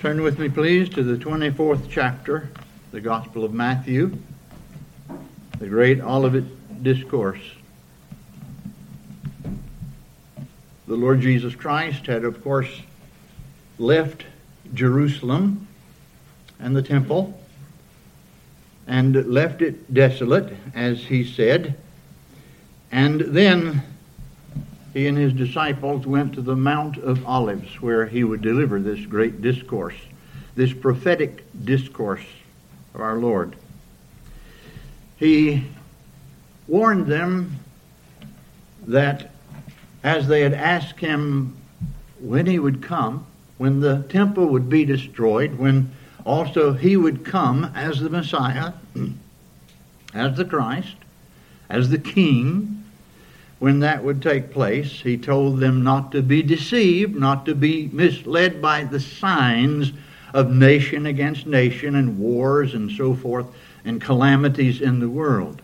Turn with me, please, to the 24th chapter, the Gospel of Matthew, the great Olivet Discourse. The Lord Jesus Christ had, of course, left Jerusalem and the temple and left it desolate, as he said. And then he and his disciples went to the Mount of Olives where he would deliver this great discourse, this prophetic discourse of our Lord. He warned them that as they had asked him when he would come, when the temple would be destroyed, when also he would come as the Messiah, as the Christ, as the King, when that would take place, he told them not to be deceived, not to be misled by the signs of nation against nation and wars and so forth and calamities in the world.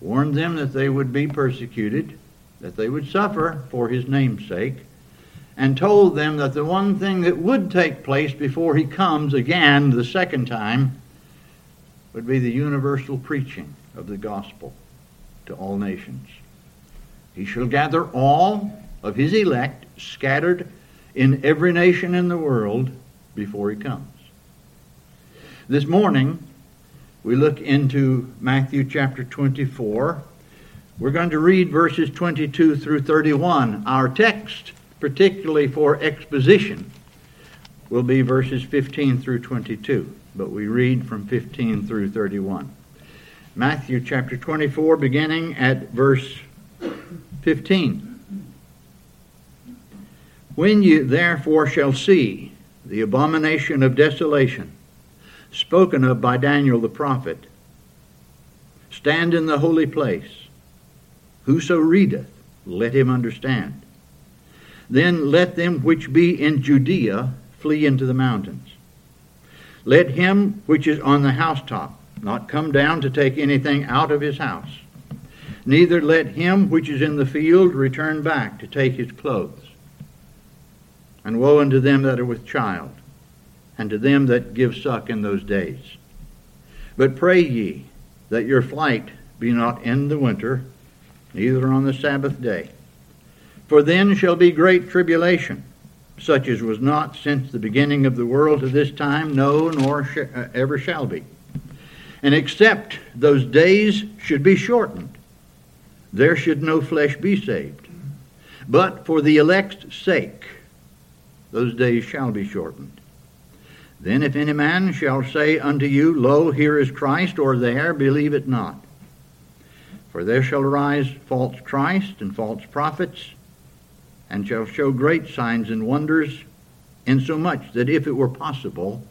Warned them that they would be persecuted, that they would suffer for his name's sake, and told them that the one thing that would take place before he comes again the second time would be the universal preaching of the gospel to all nations. He shall gather all of his elect scattered in every nation in the world before he comes. This morning, we look into Matthew chapter 24. We're going to read verses 22 through 31. Our text, particularly for exposition, will be verses 15 through 22, but we read from 15 through 31. Matthew chapter 24, beginning at verse 15. When you therefore shall see the abomination of desolation spoken of by Daniel the prophet, stand in the holy place. Whoso readeth, let him understand. Then let them which be in Judea flee into the mountains. Let him which is on the housetop not come down to take anything out of his house Neither let him which is in the field return back to take his clothes. And woe unto them that are with child, and to them that give suck in those days. But pray ye that your flight be not in the winter, neither on the Sabbath day. For then shall be great tribulation, such as was not since the beginning of the world to this time, no, nor sh- uh, ever shall be. And except those days should be shortened, there should no flesh be saved. But for the elect's sake, those days shall be shortened. Then if any man shall say unto you, Lo, here is Christ, or there, believe it not. For there shall arise false Christ and false prophets, and shall show great signs and wonders, insomuch that if it were possible,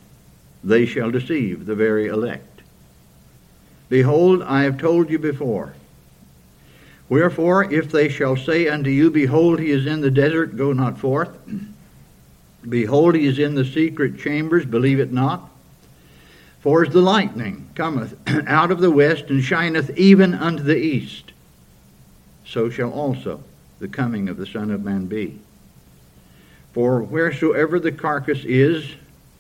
they shall deceive the very elect. Behold, I have told you before. Wherefore, if they shall say unto you, Behold, he is in the desert, go not forth. Behold, he is in the secret chambers, believe it not. For as the lightning cometh out of the west and shineth even unto the east, so shall also the coming of the Son of Man be. For wheresoever the carcass is,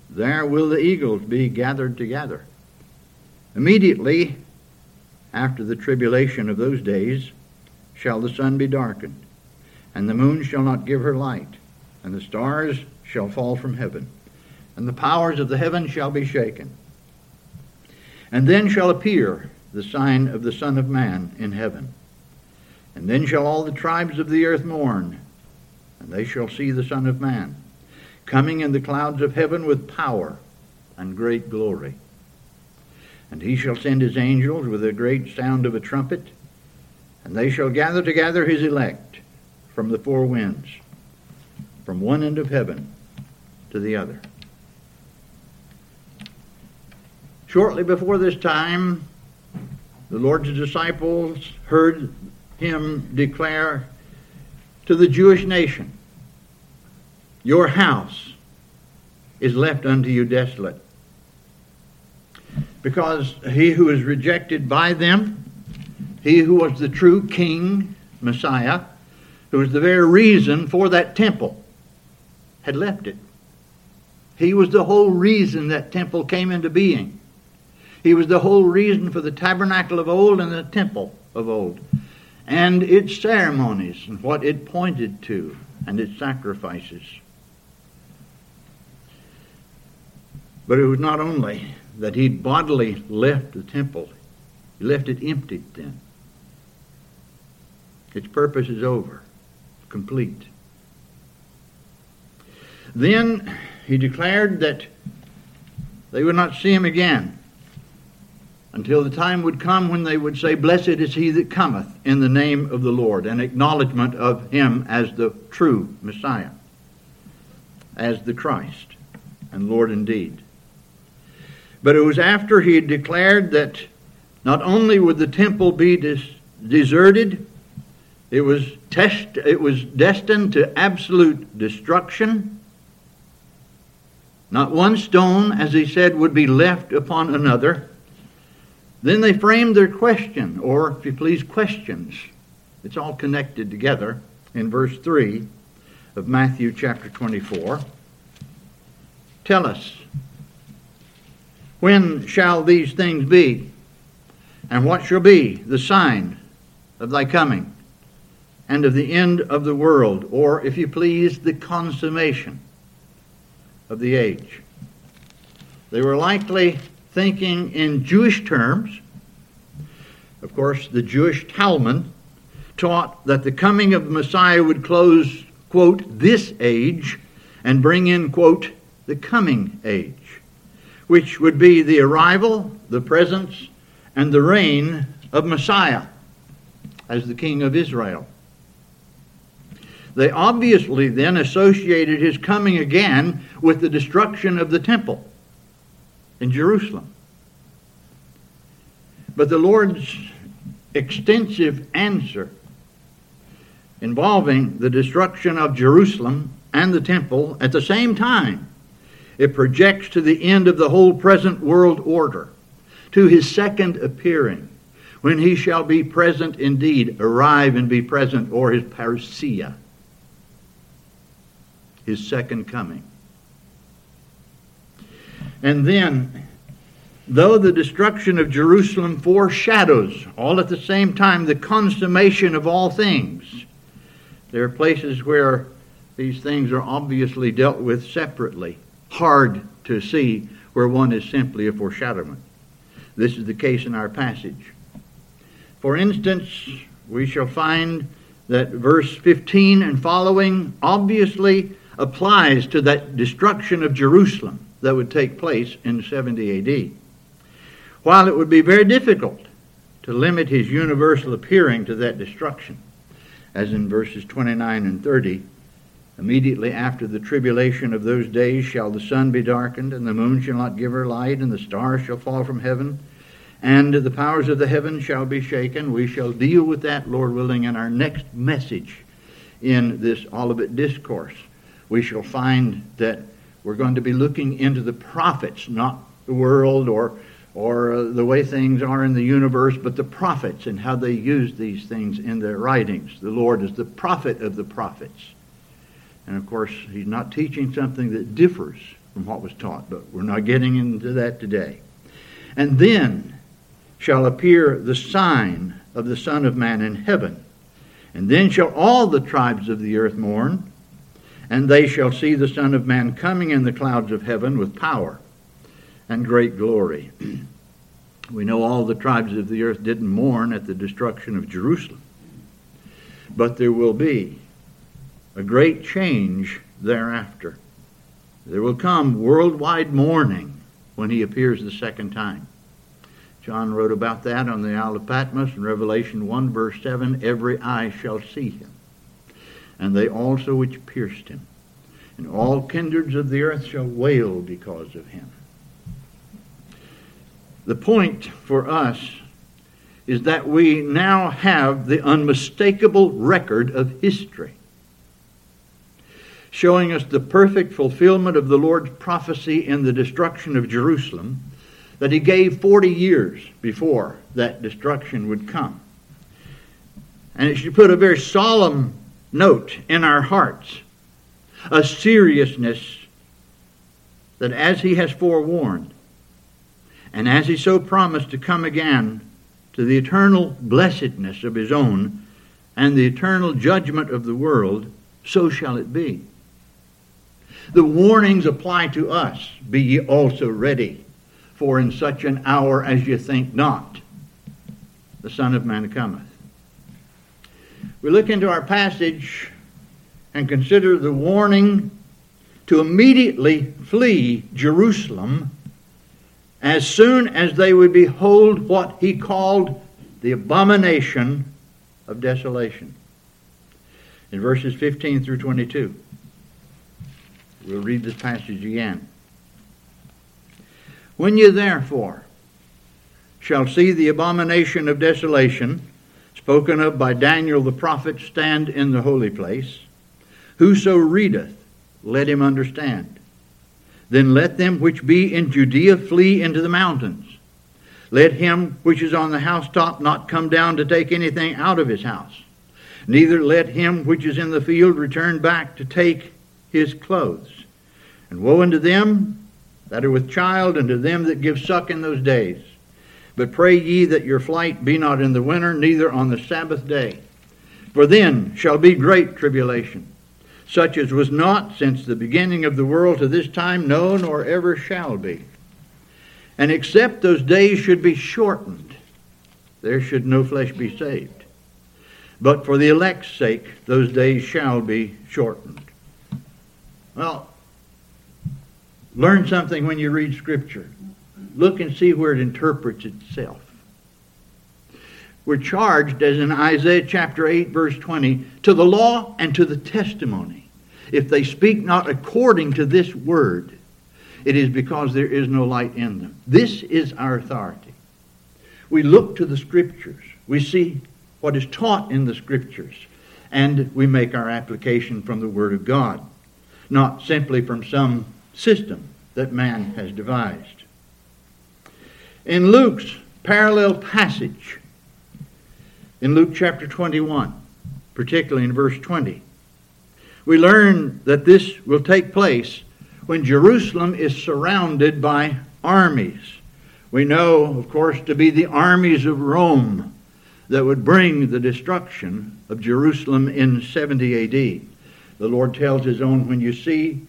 there will the eagles be gathered together. Immediately after the tribulation of those days, shall the sun be darkened, and the moon shall not give her light, and the stars shall fall from heaven, and the powers of the heaven shall be shaken. And then shall appear the sign of the Son of Man in heaven. And then shall all the tribes of the earth mourn, and they shall see the Son of Man coming in the clouds of heaven with power and great glory. And he shall send his angels with a great sound of a trumpet and they shall gather together his elect from the four winds, from one end of heaven to the other. Shortly before this time, the Lord's disciples heard him declare to the Jewish nation, Your house is left unto you desolate. Because he who is rejected by them he who was the true king, Messiah, who was the very reason for that temple, had left it, He was the whole reason that temple came into being. He was the whole reason for the tabernacle of old and the temple of old, and its ceremonies and what it pointed to, and its sacrifices. But it was not only that he bodily left the temple, he left it emptied then. Its purpose is over, complete. Then he declared that they would not see him again until the time would come when they would say, Blessed is he that cometh in the name of the Lord, an acknowledgement of him as the true Messiah, as the Christ and Lord indeed. But it was after he had declared that not only would the temple be deserted, it was, test- it was destined to absolute destruction. Not one stone, as he said, would be left upon another. Then they framed their question, or, if you please, questions. It's all connected together in verse 3 of Matthew chapter 24. Tell us, when shall these things be? And what shall be the sign of thy coming and of the end of the world? Or, if you please, the consummation of the age. They were likely thinking in Jewish terms. Of course, the Jewish Talmud taught that the coming of the Messiah would close, quote, this age and bring in, quote, the coming age, which would be the arrival, the presence, and the reign of Messiah as the King of Israel. They obviously then associated his coming again with the destruction of the temple in Jerusalem. But the Lord's extensive answer involving the destruction of Jerusalem and the temple at the same time, it projects to the end of the whole present world order, to his second appearing, when he shall be present indeed, arrive and be present, or his parousia, his second coming. And then, though the destruction of Jerusalem foreshadows all at the same time the consummation of all things, there are places where these things are obviously dealt with separately, hard to see where one is simply a foreshadowment. This is the case in our passage. For instance, we shall find that verse 15 and following obviously applies to that destruction of Jerusalem that would take place in 70 AD. While it would be very difficult to limit his universal appearing to that destruction, as in verses 29 and 30, immediately after the tribulation of those days shall the sun be darkened, and the moon shall not give her light, and the stars shall fall from heaven, and the powers of the heavens shall be shaken. We shall deal with that, Lord willing, in our next message in this Olivet Discourse. We shall find that we're going to be looking into the prophets, not the world or, or uh, the way things are in the universe, but the prophets and how they use these things in their writings. The Lord is the prophet of the prophets. And of course, he's not teaching something that differs from what was taught, but we're not getting into that today. And then shall appear the sign of the Son of Man in heaven. And then shall all the tribes of the earth mourn, and they shall see the Son of Man coming in the clouds of heaven with power and great glory. we know all the tribes of the earth didn't mourn at the destruction of Jerusalem, but there will be a great change thereafter. There will come worldwide mourning when he appears the second time. John wrote about that on the Isle of Patmos in Revelation 1, verse 7 Every eye shall see him, and they also which pierced him. And all kindreds of the earth shall wail because of him. The point for us is that we now have the unmistakable record of history, showing us the perfect fulfillment of the Lord's prophecy in the destruction of Jerusalem that he gave 40 years before that destruction would come. And it should put a very solemn note in our hearts, a seriousness that as he has forewarned, and as he so promised to come again to the eternal blessedness of his own and the eternal judgment of the world, so shall it be. The warnings apply to us. Be ye also ready, for in such an hour as ye think not, the Son of Man cometh. We look into our passage and consider the warning to immediately flee Jerusalem as soon as they would behold what he called the abomination of desolation. In verses 15 through 22. We'll read this passage again. When you therefore shall see the abomination of desolation, spoken of by Daniel the prophet, stand in the holy place, whoso readeth, let him understand. Then let them which be in Judea flee into the mountains. Let him which is on the housetop not come down to take anything out of his house. Neither let him which is in the field return back to take his clothes. And woe unto them that are with child, and to them that give suck in those days. But pray ye that your flight be not in the winter, neither on the Sabbath day. For then shall be great tribulation, such as was not since the beginning of the world to this time, no, nor ever shall be. And except those days should be shortened, there should no flesh be saved. But for the elect's sake, those days shall be shortened. Well, learn something when you read Scripture. Look and see where it interprets itself. We're charged, as in Isaiah chapter 8, verse 20, to the law and to the testimony. If they speak not according to this word, it is because there is no light in them. This is our authority. We look to the Scriptures. We see what is taught in the Scriptures, and we make our application from the Word of God, not simply from some system that man has devised. In Luke's parallel passage, in Luke chapter 21, particularly in verse 20, we learn that this will take place when Jerusalem is surrounded by armies. We know, of course, to be the armies of Rome that would bring the destruction of Jerusalem in 70 AD. The Lord tells his own, when you see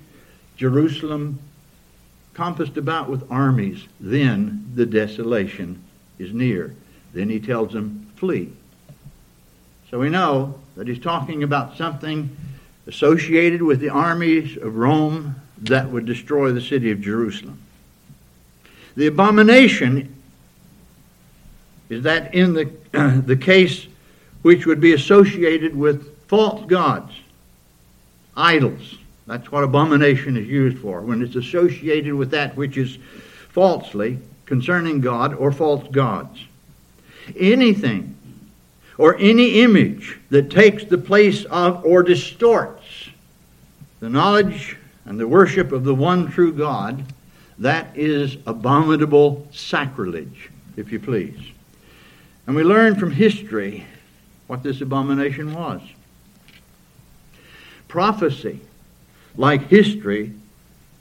Jerusalem compassed about with armies, then the desolation is near. Then he tells them, flee. So we know that he's talking about something associated with the armies of Rome that would destroy the city of Jerusalem. The abomination is that in the, the case which would be associated with false gods, idols. That's what abomination is used for, when it's associated with that which is falsely concerning God or false gods. Anything or any image that takes the place of or distorts the knowledge and the worship of the one true God, that is abominable sacrilege, if you please. And we learn from history what this abomination was. Prophecy, like history,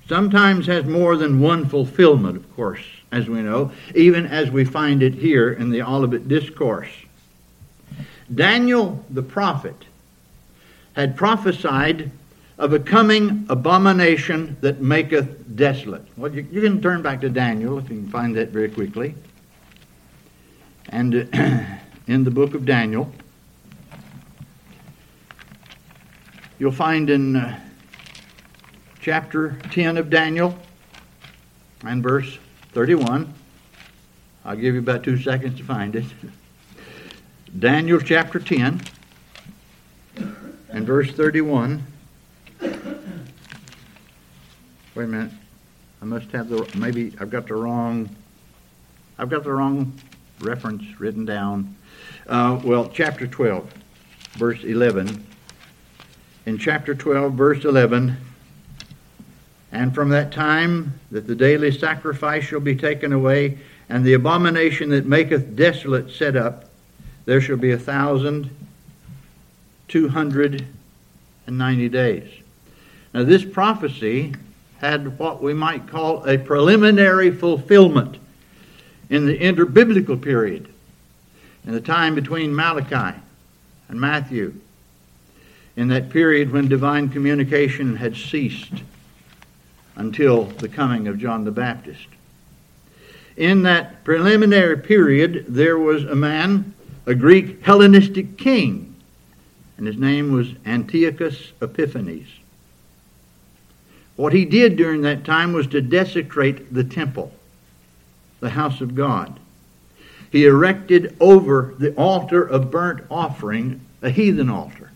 sometimes has more than one fulfillment, of course, as we know, even as we find it here in the Olivet Discourse. Daniel the prophet had prophesied of a coming abomination that maketh desolate. Well, you, you can turn back to Daniel if you can find that very quickly. And in the book of Daniel, you'll find in uh, chapter 10 of Daniel and verse 31. I'll give you about two seconds to find it. Daniel chapter 10 and verse 31. Wait a minute. I must have the maybe I've got the wrong I've got the wrong reference written down. Uh, well, chapter 12, verse 11. In chapter 12, verse 11, and from that time that the daily sacrifice shall be taken away, and the abomination that maketh desolate set up, there shall be a thousand two hundred and ninety days. Now, this prophecy had what we might call a preliminary fulfillment in the interbiblical period, in the time between Malachi and Matthew, in that period when divine communication had ceased until the coming of John the Baptist. In that preliminary period, there was a man, a Greek Hellenistic king, and his name was Antiochus Epiphanes. What he did during that time was to desecrate the temple, the house of God. He erected over the altar of burnt offering a heathen altar,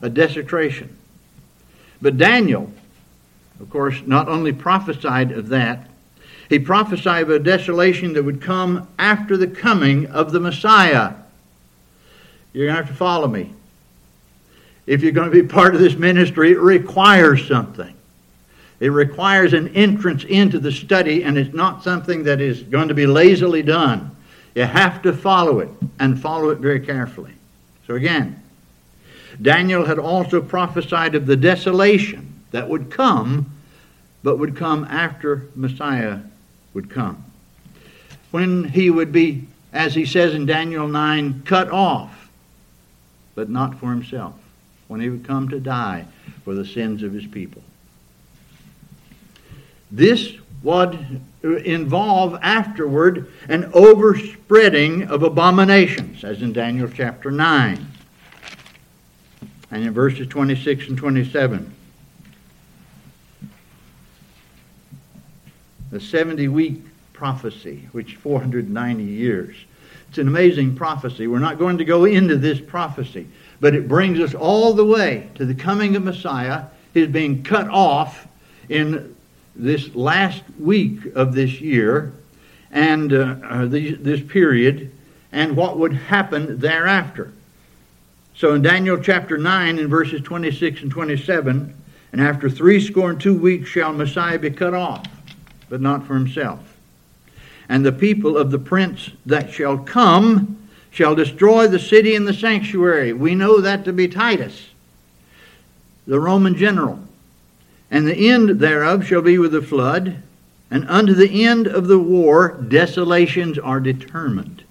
a desecration. But Daniel, of course, not only prophesied of that, he prophesied of a desolation that would come after the coming of the Messiah. You're going to have to follow me. If you're going to be part of this ministry, it requires something. It requires an entrance into the study, and it's not something that is going to be lazily done. You have to follow it, and follow it very carefully. So, again, Daniel had also prophesied of the desolation that would come, but would come after Messiah would come. When he would be, as he says in Daniel 9, cut off, but not for himself. When he would come to die for the sins of his people. This would involve afterward an overspreading of abominations, as in Daniel chapter 9 and in verses 26 and 27. The 70 week prophecy, which 490 years. It's an amazing prophecy. We're not going to go into this prophecy, but it brings us all the way to the coming of Messiah, his being cut off in this last week of this year and uh, uh, this period and what would happen thereafter. So in Daniel chapter 9, in verses 26 and 27, and after three score and two weeks shall Messiah be cut off, but not for himself. And the people of the prince that shall come shall destroy the city and the sanctuary. We know that to be Titus, the Roman general and the end thereof shall be with the flood, and unto the end of the war desolations are determined.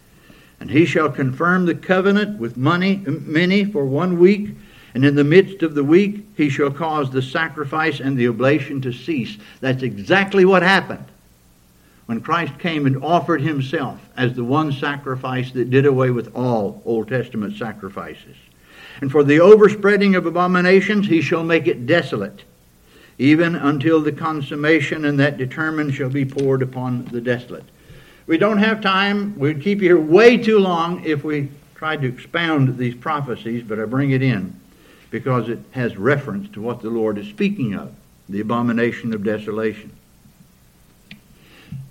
And he shall confirm the covenant with money, many for one week, and in the midst of the week he shall cause the sacrifice and the oblation to cease. That's exactly what happened when Christ came and offered himself as the one sacrifice that did away with all Old Testament sacrifices. And for the overspreading of abominations he shall make it desolate even until the consummation, and that determined shall be poured upon the desolate. We don't have time. We'd keep you here way too long if we tried to expound these prophecies, but I bring it in because it has reference to what the Lord is speaking of the abomination of desolation.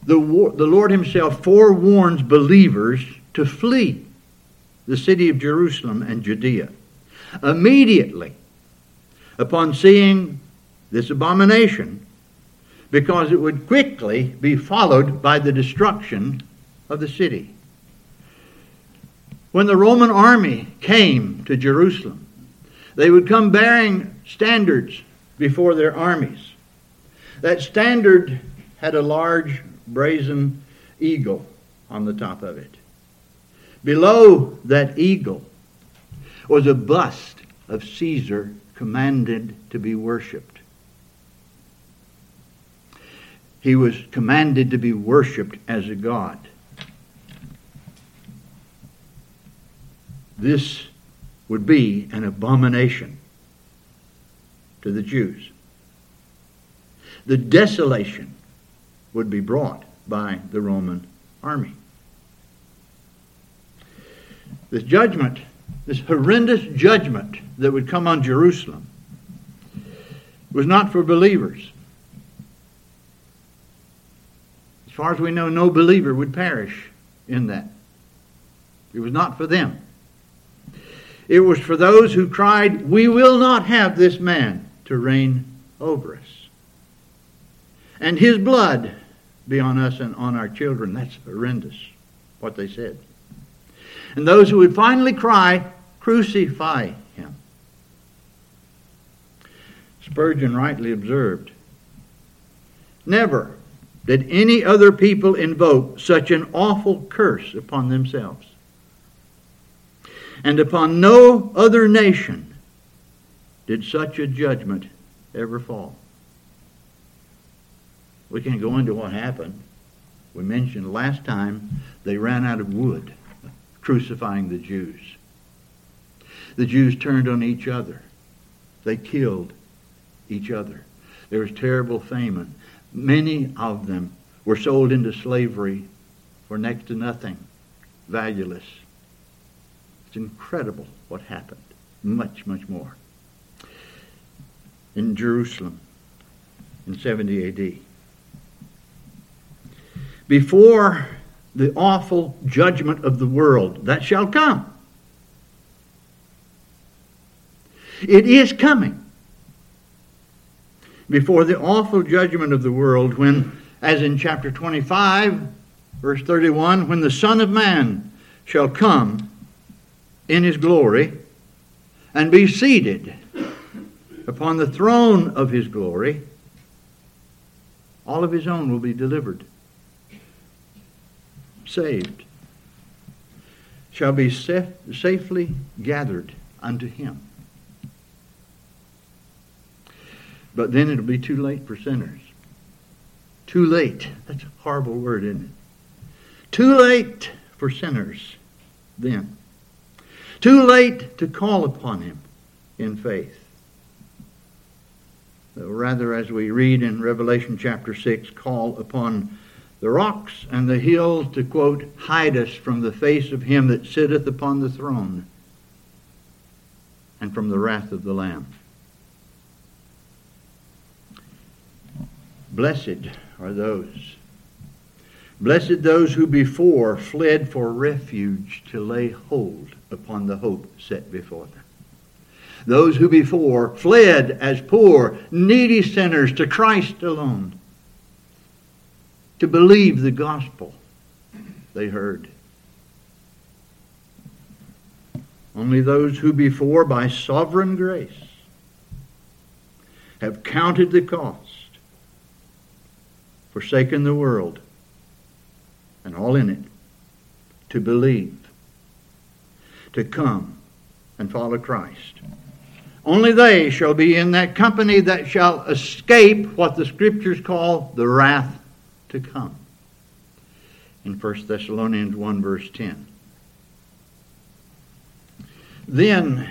The, war, the Lord Himself forewarns believers to flee the city of Jerusalem and Judea. Immediately upon seeing this abomination because it would quickly be followed by the destruction of the city. When the Roman army came to Jerusalem, they would come bearing standards before their armies. That standard had a large brazen eagle on the top of it. Below that eagle was a bust of Caesar commanded to be worshipped. He was commanded to be worshiped as a god. This would be an abomination to the Jews. The desolation would be brought by the Roman army. This judgment, this horrendous judgment that would come on Jerusalem, was not for believers. As far as we know, no believer would perish in that. It was not for them. It was for those who cried, We will not have this man to reign over us. And his blood be on us and on our children. That's horrendous, what they said. And those who would finally cry, Crucify him. Spurgeon rightly observed never did any other people invoke such an awful curse upon themselves. And upon no other nation did such a judgment ever fall. We can go into what happened. We mentioned last time they ran out of wood crucifying the Jews. The Jews turned on each other. They killed each other. There was terrible famine. Many of them were sold into slavery for next to nothing, valueless. It's incredible what happened. Much, much more. In Jerusalem in 70 AD. Before the awful judgment of the world that shall come. It is coming before the awful judgment of the world when, as in chapter 25, verse 31, when the Son of Man shall come in his glory and be seated upon the throne of his glory, all of his own will be delivered, saved, shall be safely gathered unto him. But then it'll be too late for sinners. Too late. That's a horrible word, isn't it? Too late for sinners then. Too late to call upon him in faith. Rather, as we read in Revelation chapter 6, call upon the rocks and the hills to, quote, hide us from the face of him that sitteth upon the throne and from the wrath of the Lamb. Blessed are those. Blessed those who before fled for refuge to lay hold upon the hope set before them. Those who before fled as poor, needy sinners to Christ alone, to believe the gospel they heard. Only those who before, by sovereign grace, have counted the cost forsaken the world and all in it to believe, to come and follow Christ. Only they shall be in that company that shall escape what the Scriptures call the wrath to come. In 1 Thessalonians 1, verse 10. Then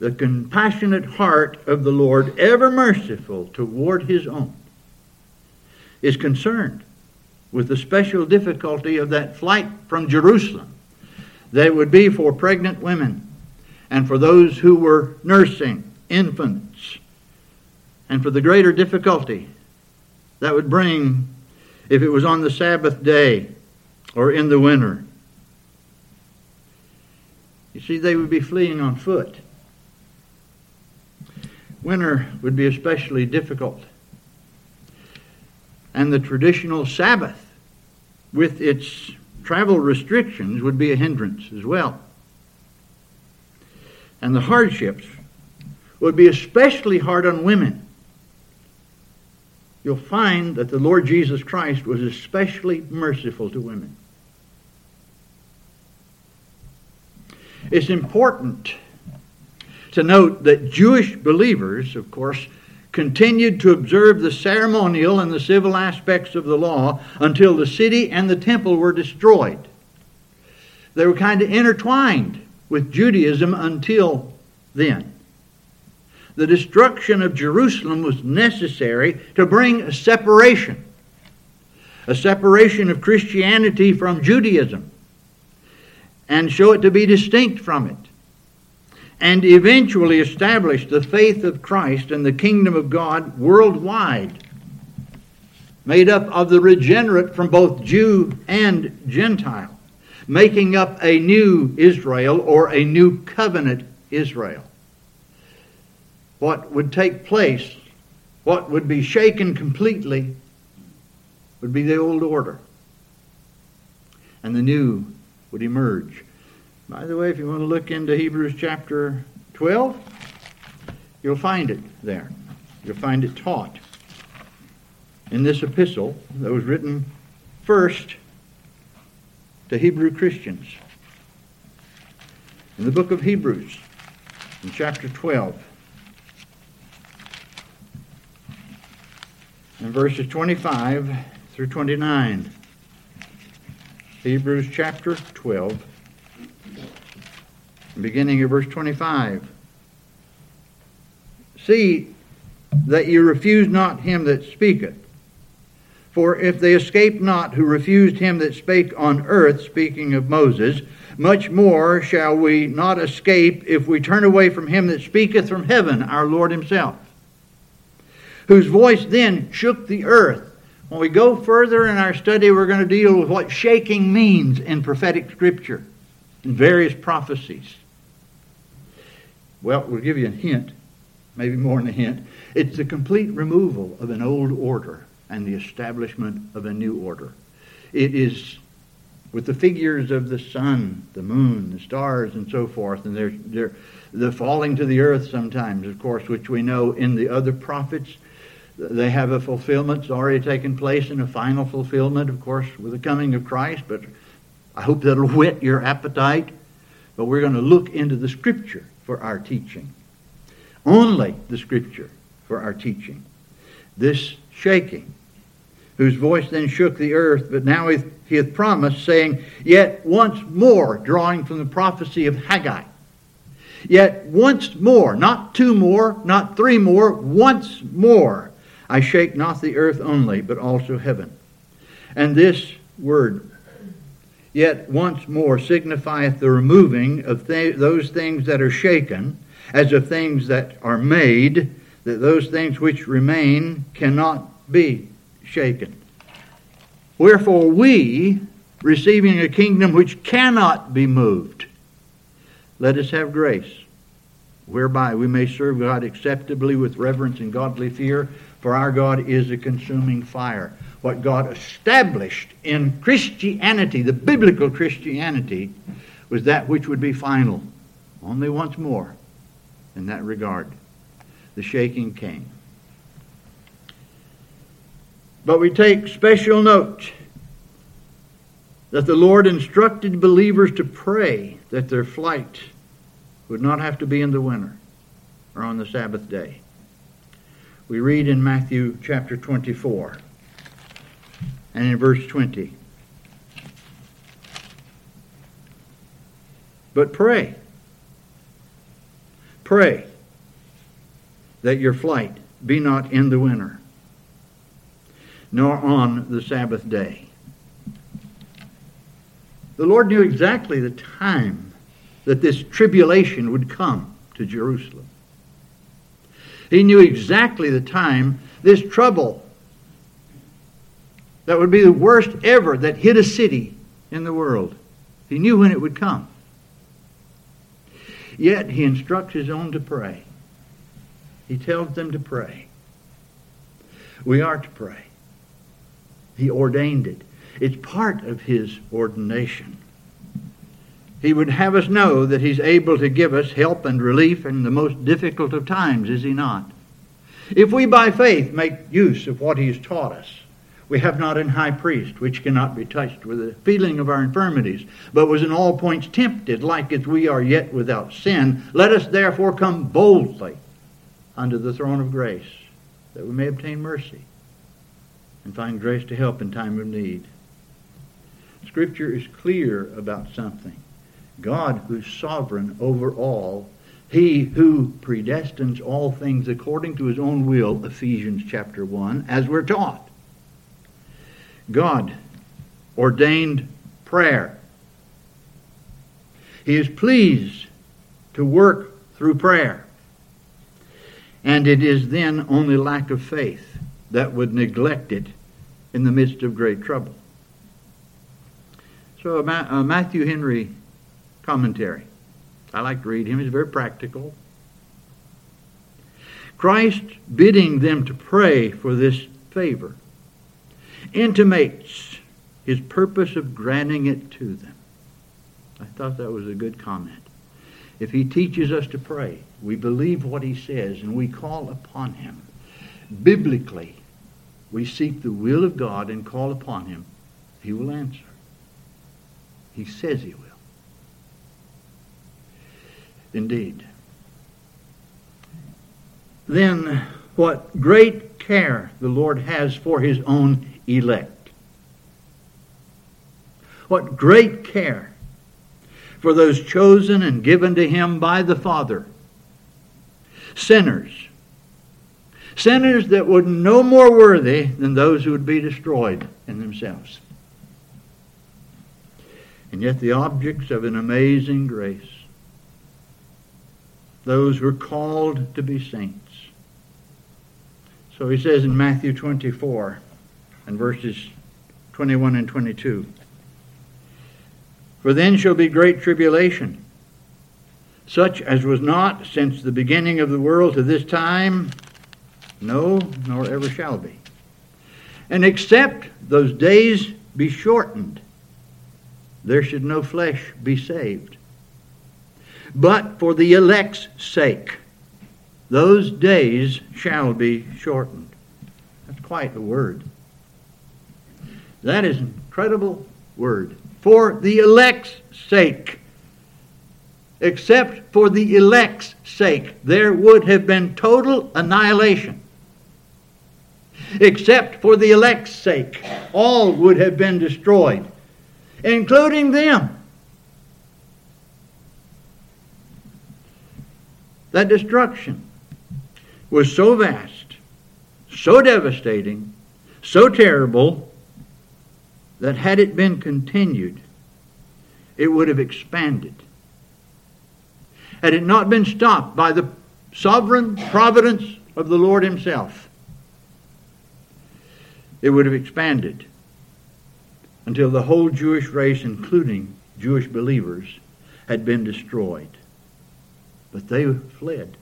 the compassionate heart of the Lord, ever merciful toward his own, is concerned with the special difficulty of that flight from Jerusalem that would be for pregnant women and for those who were nursing infants and for the greater difficulty that would bring if it was on the Sabbath day or in the winter. You see, they would be fleeing on foot. Winter would be especially difficult and the traditional Sabbath with its travel restrictions would be a hindrance as well. And the hardships would be especially hard on women. You'll find that the Lord Jesus Christ was especially merciful to women. It's important to note that Jewish believers, of course, continued to observe the ceremonial and the civil aspects of the law until the city and the temple were destroyed. They were kind of intertwined with Judaism until then. The destruction of Jerusalem was necessary to bring a separation, a separation of Christianity from Judaism, and show it to be distinct from it and eventually establish the faith of Christ and the kingdom of God worldwide, made up of the regenerate from both Jew and Gentile, making up a new Israel or a new covenant Israel. What would take place, what would be shaken completely, would be the old order, and the new would emerge. By the way, if you want to look into Hebrews chapter 12, you'll find it there. You'll find it taught. in this epistle that was written first to Hebrew Christians. In the book of Hebrews, in chapter 12, in verses 25 through 29. Hebrews chapter 12, beginning of verse 25. See that ye refuse not him that speaketh. For if they escape not who refused him that spake on earth, speaking of Moses, much more shall we not escape if we turn away from him that speaketh from heaven, our Lord himself, whose voice then shook the earth when we go further in our study, we're going to deal with what shaking means in prophetic scripture, in various prophecies. Well, we'll give you a hint, maybe more than a hint. It's the complete removal of an old order and the establishment of a new order. It is with the figures of the sun, the moon, the stars, and so forth, and they're, they're the falling to the earth sometimes, of course, which we know in the other prophets they have a fulfillment already taken place and a final fulfillment, of course, with the coming of Christ, but I hope that'll whet your appetite. But we're going to look into the Scripture for our teaching. Only the Scripture for our teaching. This shaking, whose voice then shook the earth, but now he hath promised, saying, Yet once more, drawing from the prophecy of Haggai. Yet once more, not two more, not three more, once more I shake not the earth only, but also heaven. And this word, yet once more, signifieth the removing of th- those things that are shaken, as of things that are made, that those things which remain cannot be shaken. Wherefore we, receiving a kingdom which cannot be moved, let us have grace, whereby we may serve God acceptably with reverence and godly fear for our God is a consuming fire. What God established in Christianity, the biblical Christianity, was that which would be final. Only once more in that regard. The shaking came. But we take special note that the Lord instructed believers to pray that their flight would not have to be in the winter or on the Sabbath day. We read in Matthew chapter 24 and in verse 20. But pray. Pray that your flight be not in the winter, nor on the Sabbath day. The Lord knew exactly the time that this tribulation would come to Jerusalem. He knew exactly the time this trouble that would be the worst ever that hit a city in the world. He knew when it would come. Yet he instructs his own to pray. He tells them to pray. We are to pray. He ordained it. It's part of his ordination. He would have us know that He's able to give us help and relief in the most difficult of times, is He not? If we by faith make use of what He has taught us, we have not an high priest which cannot be touched with the feeling of our infirmities, but was in all points tempted, like as we are yet without sin. Let us therefore come boldly unto the throne of grace, that we may obtain mercy and find grace to help in time of need. Scripture is clear about something. God who's sovereign over all, he who predestines all things according to his own will, Ephesians chapter 1, as we're taught. God ordained prayer. He is pleased to work through prayer. And it is then only lack of faith that would neglect it in the midst of great trouble. So uh, Matthew Henry commentary. I like to read him. He's very practical. Christ bidding them to pray for this favor intimates his purpose of granting it to them. I thought that was a good comment. If he teaches us to pray, we believe what he says and we call upon him biblically we seek the will of God and call upon him, he will answer. He says he will. Indeed. Then what great care the Lord has for his own elect. What great care for those chosen and given to him by the Father. Sinners. Sinners that would no more worthy than those who would be destroyed in themselves. And yet the objects of an amazing grace. Those who are called to be saints. So he says in Matthew 24 and verses 21 and 22 For then shall be great tribulation, such as was not since the beginning of the world to this time, no, nor ever shall be. And except those days be shortened, there should no flesh be saved. But for the elect's sake, those days shall be shortened. That's quite a word. That is an incredible word. For the elect's sake. Except for the elect's sake, there would have been total annihilation. Except for the elect's sake, all would have been destroyed, including them. That destruction was so vast, so devastating, so terrible, that had it been continued, it would have expanded. Had it not been stopped by the sovereign providence of the Lord Himself, it would have expanded until the whole Jewish race, including Jewish believers, had been destroyed. But they fled.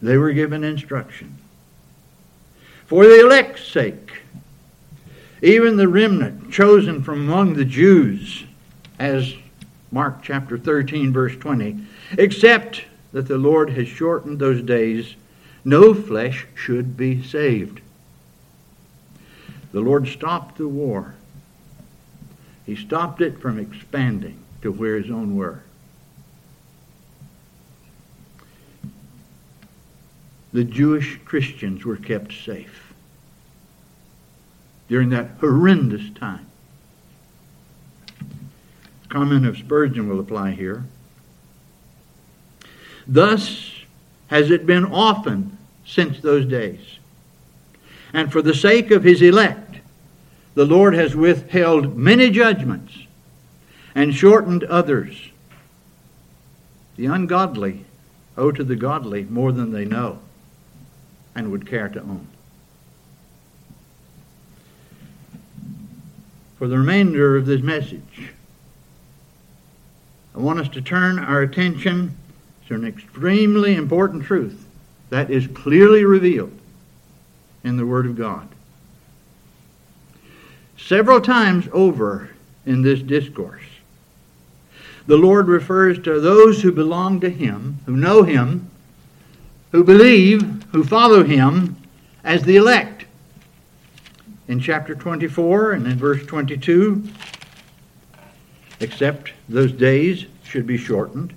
They were given instruction. For the elect's sake, even the remnant chosen from among the Jews, as Mark chapter 13, verse 20, except that the Lord has shortened those days, no flesh should be saved. The Lord stopped the war. He stopped it from expanding to where his own were. The Jewish Christians were kept safe during that horrendous time. The Comment of Spurgeon will apply here. Thus has it been often since those days. And for the sake of his elect, the Lord has withheld many judgments and shortened others. The ungodly owe to the godly more than they know and would care to own. For the remainder of this message, I want us to turn our attention to an extremely important truth that is clearly revealed in the Word of God. Several times over in this discourse, the Lord refers to those who belong to Him, who know Him, who believe, who follow him as the elect. In chapter 24 and in verse 22, except those days should be shortened,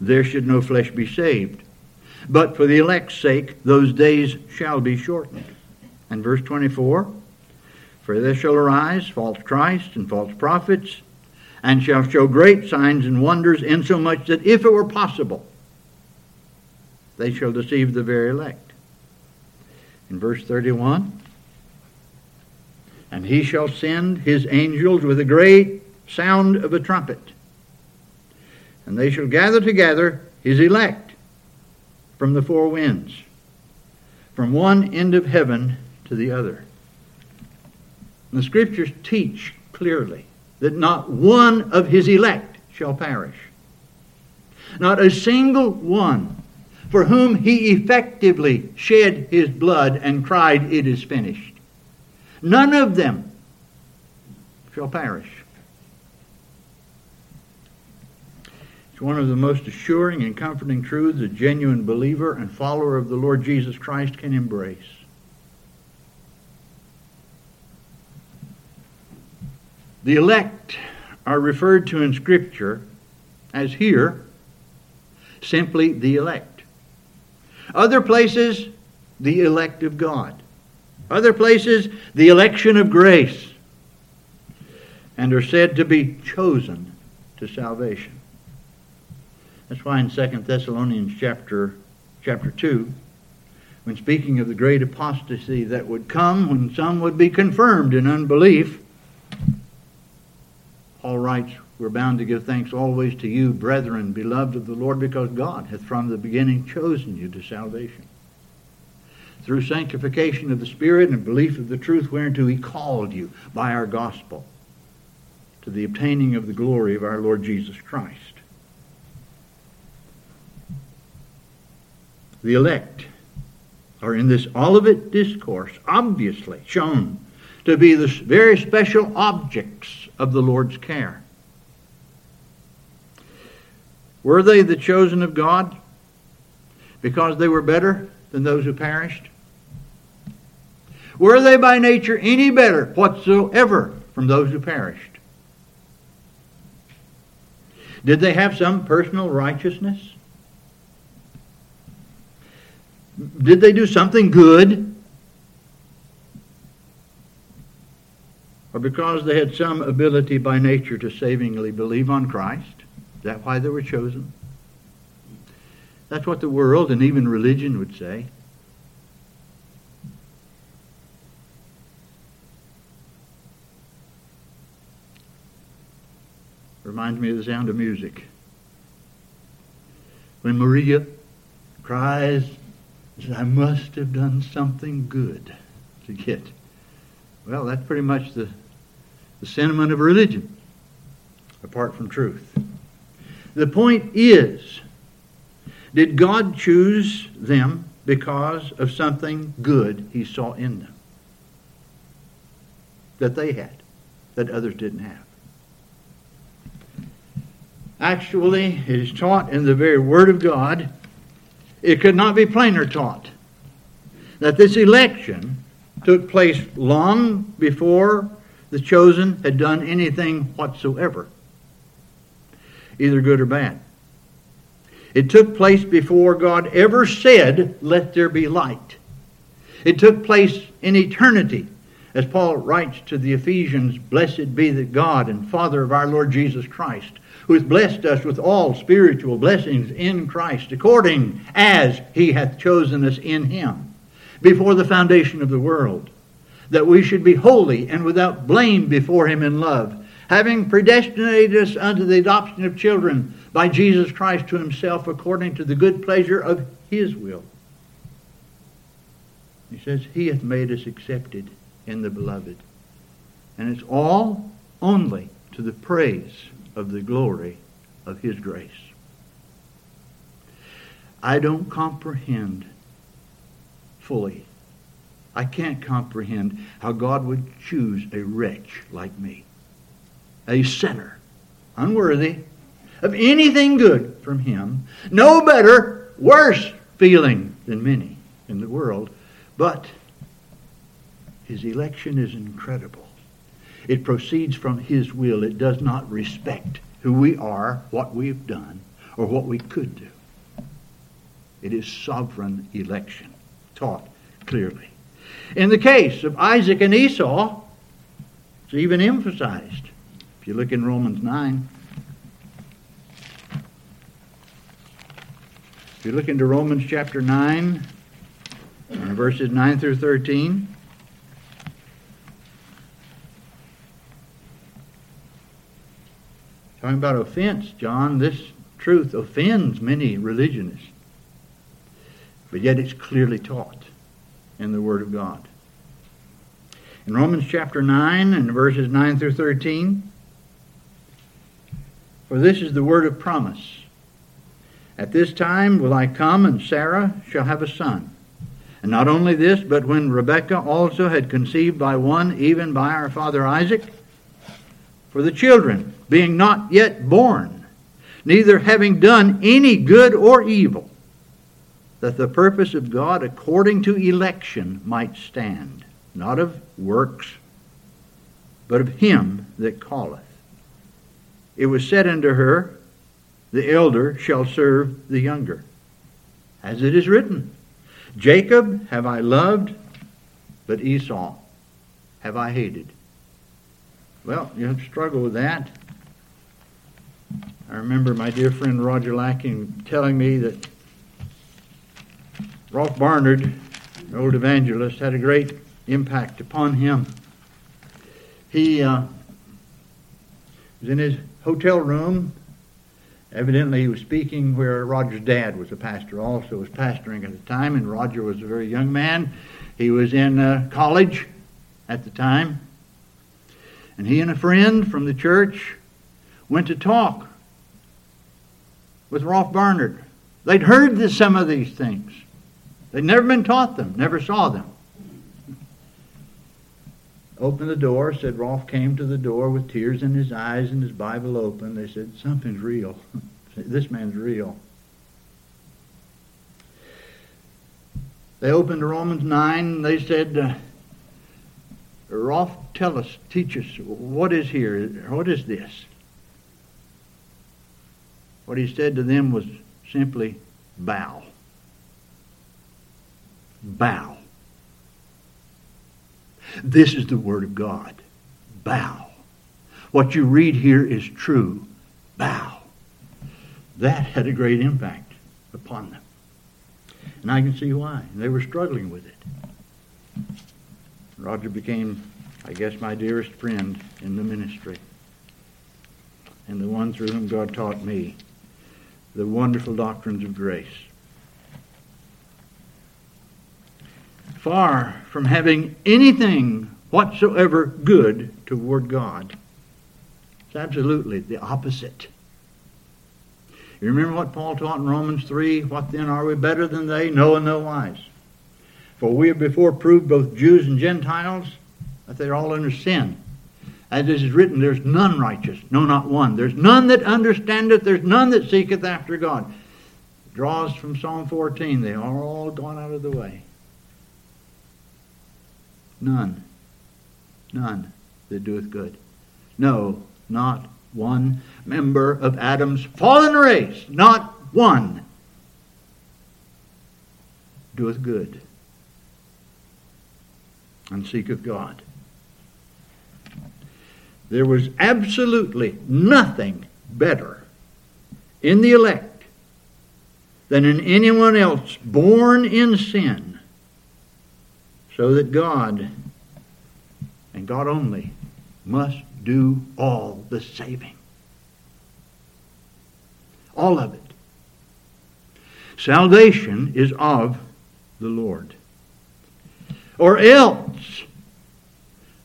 there should no flesh be saved. But for the elect's sake, those days shall be shortened. And verse 24, For there shall arise false Christs and false prophets, and shall show great signs and wonders, insomuch that if it were possible, they shall deceive the very elect. In verse 31, and he shall send his angels with a great sound of a trumpet, and they shall gather together his elect from the four winds, from one end of heaven to the other. The scriptures teach clearly that not one of his elect shall perish. Not a single one for whom he effectively shed his blood and cried, It is finished. None of them shall perish. It's one of the most assuring and comforting truths a genuine believer and follower of the Lord Jesus Christ can embrace. The elect are referred to in Scripture as here simply the elect. Other places, the elect of God. Other places, the election of grace. And are said to be chosen to salvation. That's why in 2 Thessalonians chapter, chapter 2, when speaking of the great apostasy that would come when some would be confirmed in unbelief, Paul writes, We're bound to give thanks always to you, brethren, beloved of the Lord, because God hath from the beginning chosen you to salvation. Through sanctification of the Spirit and belief of the truth whereunto he called you by our gospel, to the obtaining of the glory of our Lord Jesus Christ. the elect are in this Olivet discourse obviously shown to be the very special objects of the Lord's care. Were they the chosen of God because they were better than those who perished? Were they by nature any better whatsoever from those who perished? Did they have some personal righteousness? Did they do something good? Or because they had some ability by nature to savingly believe on Christ? Is that why they were chosen? That's what the world and even religion would say. Reminds me of the sound of music. When Maria cries I must have done something good to get. Well, that's pretty much the, the sentiment of religion, apart from truth. The point is, did God choose them because of something good he saw in them that they had, that others didn't have? Actually, it is taught in the very Word of God it could not be plainer taught that this election took place long before the chosen had done anything whatsoever, either good or bad. It took place before God ever said, Let there be light. It took place in eternity. As Paul writes to the Ephesians, Blessed be the God and Father of our Lord Jesus Christ who hath blessed us with all spiritual blessings in Christ, according as he hath chosen us in him before the foundation of the world, that we should be holy and without blame before him in love, having predestinated us unto the adoption of children by Jesus Christ to himself according to the good pleasure of his will. He says, He hath made us accepted in the beloved. And it's all only to the praise of the glory of His grace. I don't comprehend fully. I can't comprehend how God would choose a wretch like me, a sinner, unworthy of anything good from Him, no better, worse feeling than many in the world, but His election is incredible. It proceeds from His will. It does not respect who we are, what we've done, or what we could do. It is sovereign election, taught clearly. In the case of Isaac and Esau, it's even emphasized. You look in Romans 9, if you look into Romans chapter 9, verses 9 through 13, Talking about offense, John, this truth offends many religionists. But yet it's clearly taught in the Word of God. In Romans chapter 9 and verses 9 through 13, for this is the word of promise. At this time will I come, and Sarah shall have a son. And not only this, but when Rebekah also had conceived by one, even by our father Isaac, for the children, being not yet born, neither having done any good or evil, that the purpose of God according to election might stand, not of works, but of him that calleth. It was said unto her, The elder shall serve the younger. As it is written, Jacob have I loved, but Esau have I hated. Well, you have to struggle with that. I remember my dear friend Roger Lacking telling me that Rolfe Barnard, an old evangelist, had a great impact upon him. He uh, was in his hotel room. Evidently, he was speaking where Roger's dad was a pastor, also was pastoring at the time, and Roger was a very young man. He was in uh, college at the time. And he and a friend from the church went to talk with Rolfe Barnard. They'd heard this, some of these things. They'd never been taught them, never saw them. Opened the door, said Rolfe came to the door with tears in his eyes and his Bible open. They said, Something's real. this man's real. They opened Romans 9. They said, uh, Rolfe, tell us, teach us, what is here? What is this? What he said to them was simply bow. Bow. This is the Word of God. Bow. What you read here is true. Bow. That had a great impact upon them. And I can see why. They were struggling with it. Roger became, I guess, my dearest friend in the ministry and the one through whom God taught me the wonderful doctrines of grace. Far from having anything whatsoever good toward God. It's absolutely the opposite. You remember what Paul taught in Romans 3? What then are we better than they? No, and no wise. For we have before proved both Jews and Gentiles that they're all under sin. As it is written, there's none righteous, no, not one. There's none that understandeth, there's none that seeketh after God. Draws from Psalm 14. They are all gone out of the way. None. None that doeth good. No, not one member of Adam's fallen race, not one, doeth good and seeketh God. There was absolutely nothing better in the elect than in anyone else born in sin, so that God, and God only, must do all the saving. All of it. Salvation is of the Lord. Or else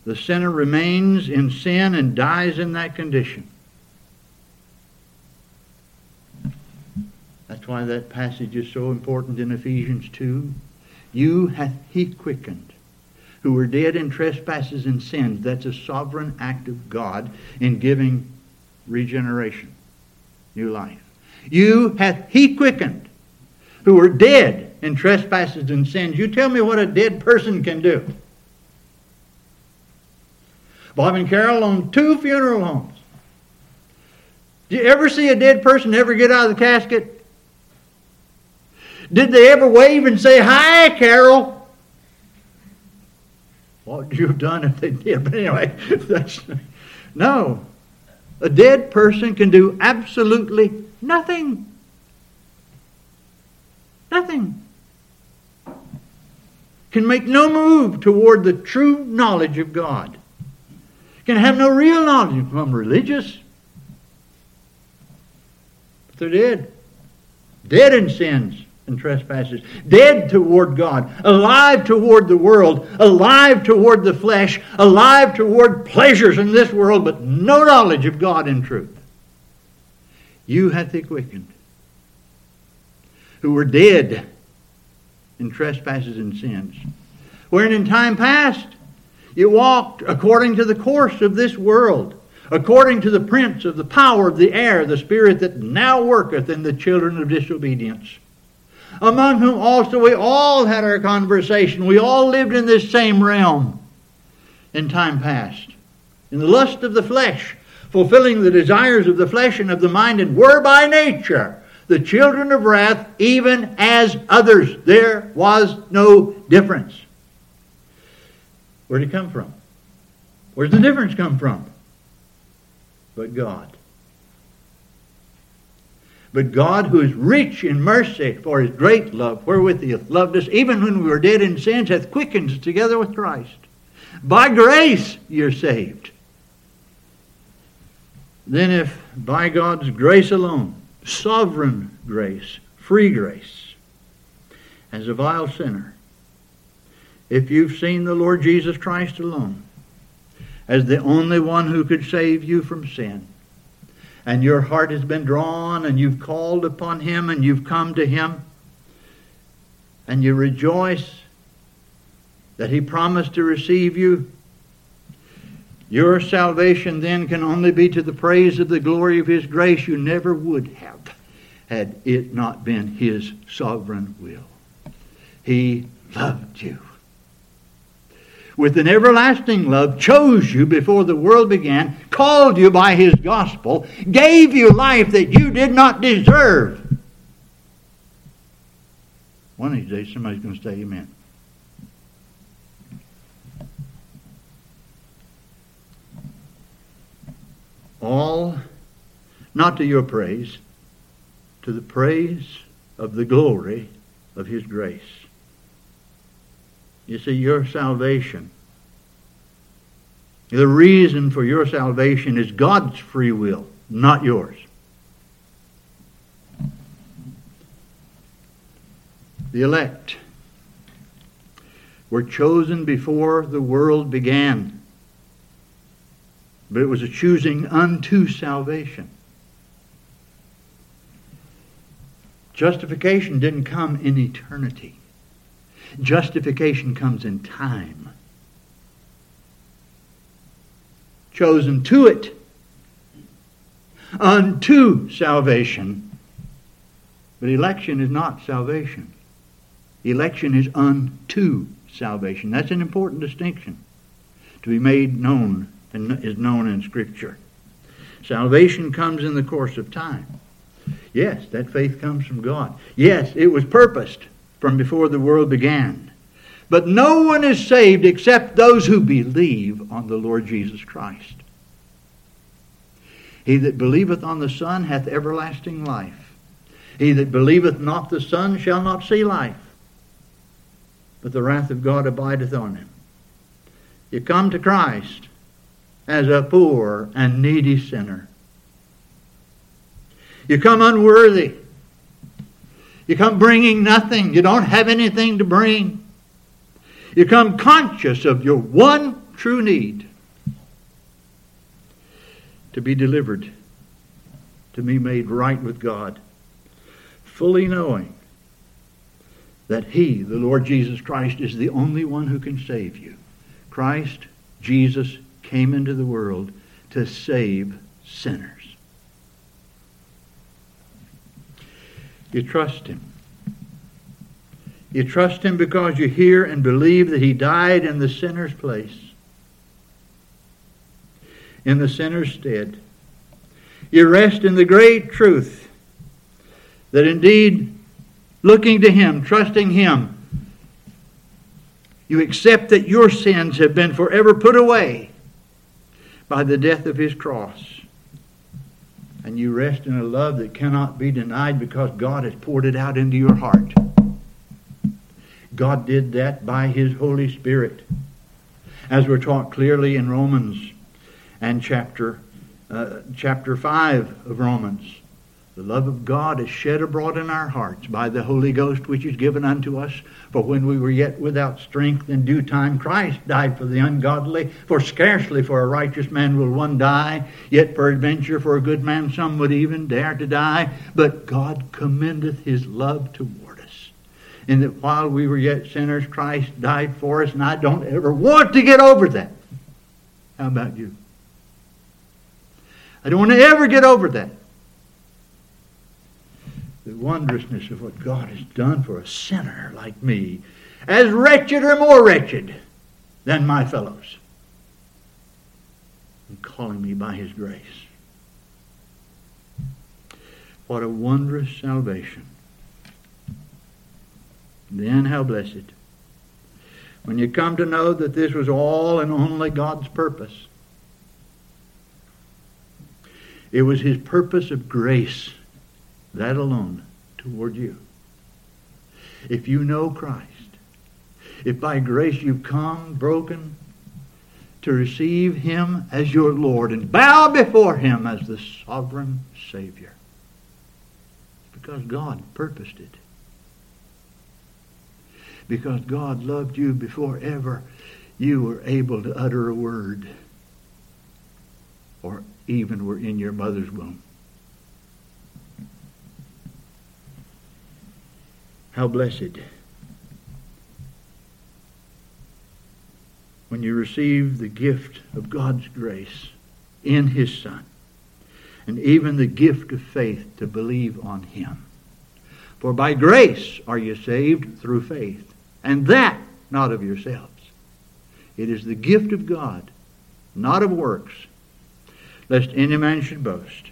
the sinner remains in sin and dies in that condition. That's why that passage is so important in Ephesians 2. You hath he quickened, who were dead in trespasses and sins. That's a sovereign act of God in giving regeneration, new life. You hath he quickened, who were dead in trespasses and sins. You tell me what a dead person can do. Bob and Carol own two funeral homes. Do you ever see a dead person ever get out of the casket? Did they ever wave and say, Hi, Carol? What would you have done if they did? But anyway, that's no. A dead person can do absolutely nothing. Nothing. Can make no move toward the true knowledge of God can have no real knowledge. Become religious. But they're dead. Dead in sins and trespasses. Dead toward God. Alive toward the world. Alive toward the flesh. Alive toward pleasures in this world, but no knowledge of God in truth. You hath he quickened. Who were dead in trespasses and sins. Wherein in time past you walked according to the course of this world, according to the prince of the power of the air, the spirit that now worketh in the children of disobedience. Among whom also we all had our conversation. We all lived in this same realm in time past, in the lust of the flesh, fulfilling the desires of the flesh and of the mind, and were by nature the children of wrath, even as others. There was no difference. Where did it come from? Where's the difference come from? But God. But God, who is rich in mercy for his great love, wherewith he hath loved us, even when we were dead in sins, hath quickened us together with Christ. By grace you're saved. Then, if by God's grace alone, sovereign grace, free grace, as a vile sinner, if you've seen the Lord Jesus Christ alone as the only one who could save you from sin, and your heart has been drawn and you've called upon him and you've come to him, and you rejoice that he promised to receive you, your salvation then can only be to the praise of the glory of his grace you never would have had it not been his sovereign will. He loved you. With an everlasting love, chose you before the world began, called you by his gospel, gave you life that you did not deserve. One of these days, somebody's going to say amen. All not to your praise, to the praise of the glory of His grace. You see, your salvation, the reason for your salvation is God's free will, not yours. The elect were chosen before the world began, but it was a choosing unto salvation. Justification didn't come in eternity. Justification comes in time. Chosen to it unto salvation. But election is not salvation. Election is unto salvation. That's an important distinction to be made known and is known in Scripture. Salvation comes in the course of time. Yes, that faith comes from God. Yes, it was purposed from before the world began. But no one is saved except those who believe on the Lord Jesus Christ. He that believeth on the Son hath everlasting life. He that believeth not the Son shall not see life, but the wrath of God abideth on him. You come to Christ as a poor and needy sinner. You come unworthy. You come bringing nothing. You don't have anything to bring. You come conscious of your one true need to be delivered, to be made right with God, fully knowing that He, the Lord Jesus Christ, is the only one who can save you. Christ, Jesus, came into the world to save sinners. You trust Him. You trust Him because you hear and believe that He died in the sinner's place, in the sinner's stead. You rest in the great truth that indeed, looking to Him, trusting Him, you accept that your sins have been forever put away by the death of His cross and you rest in a love that cannot be denied because God has poured it out into your heart. God did that by His Holy Spirit. As we're taught clearly in Romans and chapter, uh, chapter 5 of Romans. The love of God is shed abroad in our hearts by the Holy Ghost which is given unto us. For when we were yet without strength, in due time Christ died for the ungodly. For scarcely for a righteous man will one die, yet peradventure for a good man some would even dare to die. But God commendeth his love toward us, in that while we were yet sinners, Christ died for us, and I don't ever want to get over that. How about you? I don't want to ever get over that the wondrousness of what God has done for a sinner like me, as wretched or more wretched than my fellows. and calling me by his grace. What a wondrous salvation. Then how blessed. When you come to know that this was all and only God's purpose. It was his purpose of grace, that alone, toward you. If you know Christ, if by grace you've come broken to receive him as your Lord and bow before him as the sovereign Savior, because God purposed it because God loved you before ever you were able to utter a word or even were in your mother's womb. How blessed. When you receive the gift of God's grace in His Son, and even the gift of faith to believe on Him. For by grace are you saved through faith and that not of yourselves. It is the gift of God, not of works, lest any man should boast.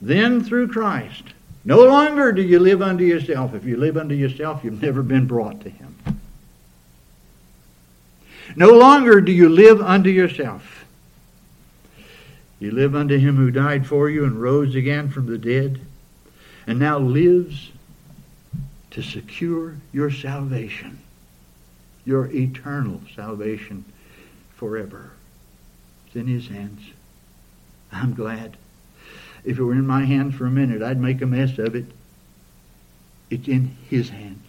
Then through Christ, no longer do you live unto yourself. If you live unto yourself, you've never been brought to Him. No longer do you live unto yourself. You live unto Him who died for you and rose again from the dead, and now lives to secure your salvation, your eternal salvation forever. It's in His hands. I'm glad. If it were in my hands for a minute, I'd make a mess of it. It's in His hands.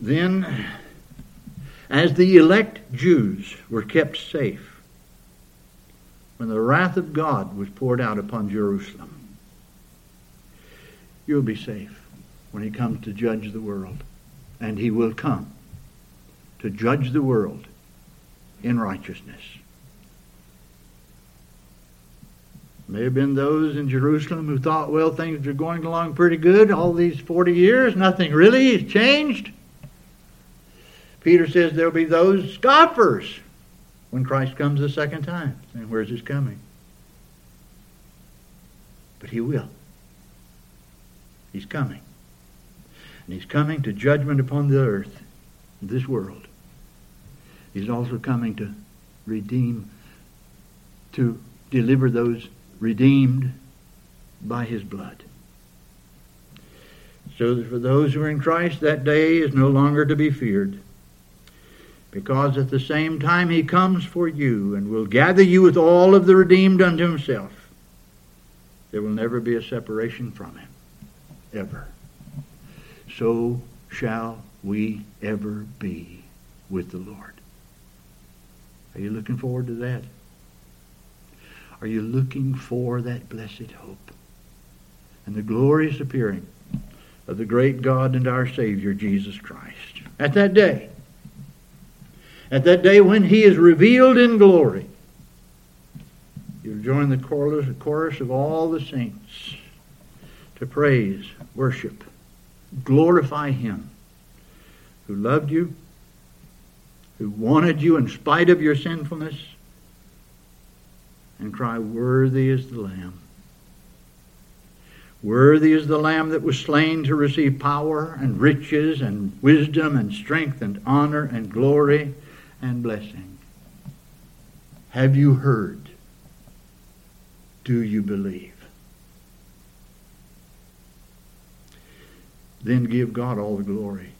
Then, as the elect Jews were kept safe when the wrath of God was poured out upon Jerusalem, you'll be safe when he comes to judge the world. And he will come to judge the world in righteousness. May have been those in Jerusalem who thought, well, things are going along pretty good all these 40 years. Nothing really has changed. Peter says there'll be those scoffers when Christ comes the second time. And where's his coming? But he will. He's coming. And he's coming to judgment upon the earth, this world. He's also coming to redeem, to deliver those redeemed by his blood. So that for those who are in Christ, that day is no longer to be feared. Because at the same time he comes for you and will gather you with all of the redeemed unto himself. There will never be a separation from him ever. So shall we ever be with the Lord. Are you looking forward to that? Are you looking for that blessed hope and the glorious appearing of the great God and our Savior, Jesus Christ? At that day, at that day when He is revealed in glory, you'll join the chorus of all the saints to praise, worship, glorify Him who loved you, who wanted you in spite of your sinfulness, and cry, Worthy is the Lamb. Worthy is the Lamb that was slain to receive power and riches and wisdom and strength and honor and glory and blessing. Have you heard? Do you believe? then give God all the glory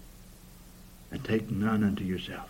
and take none unto yourself.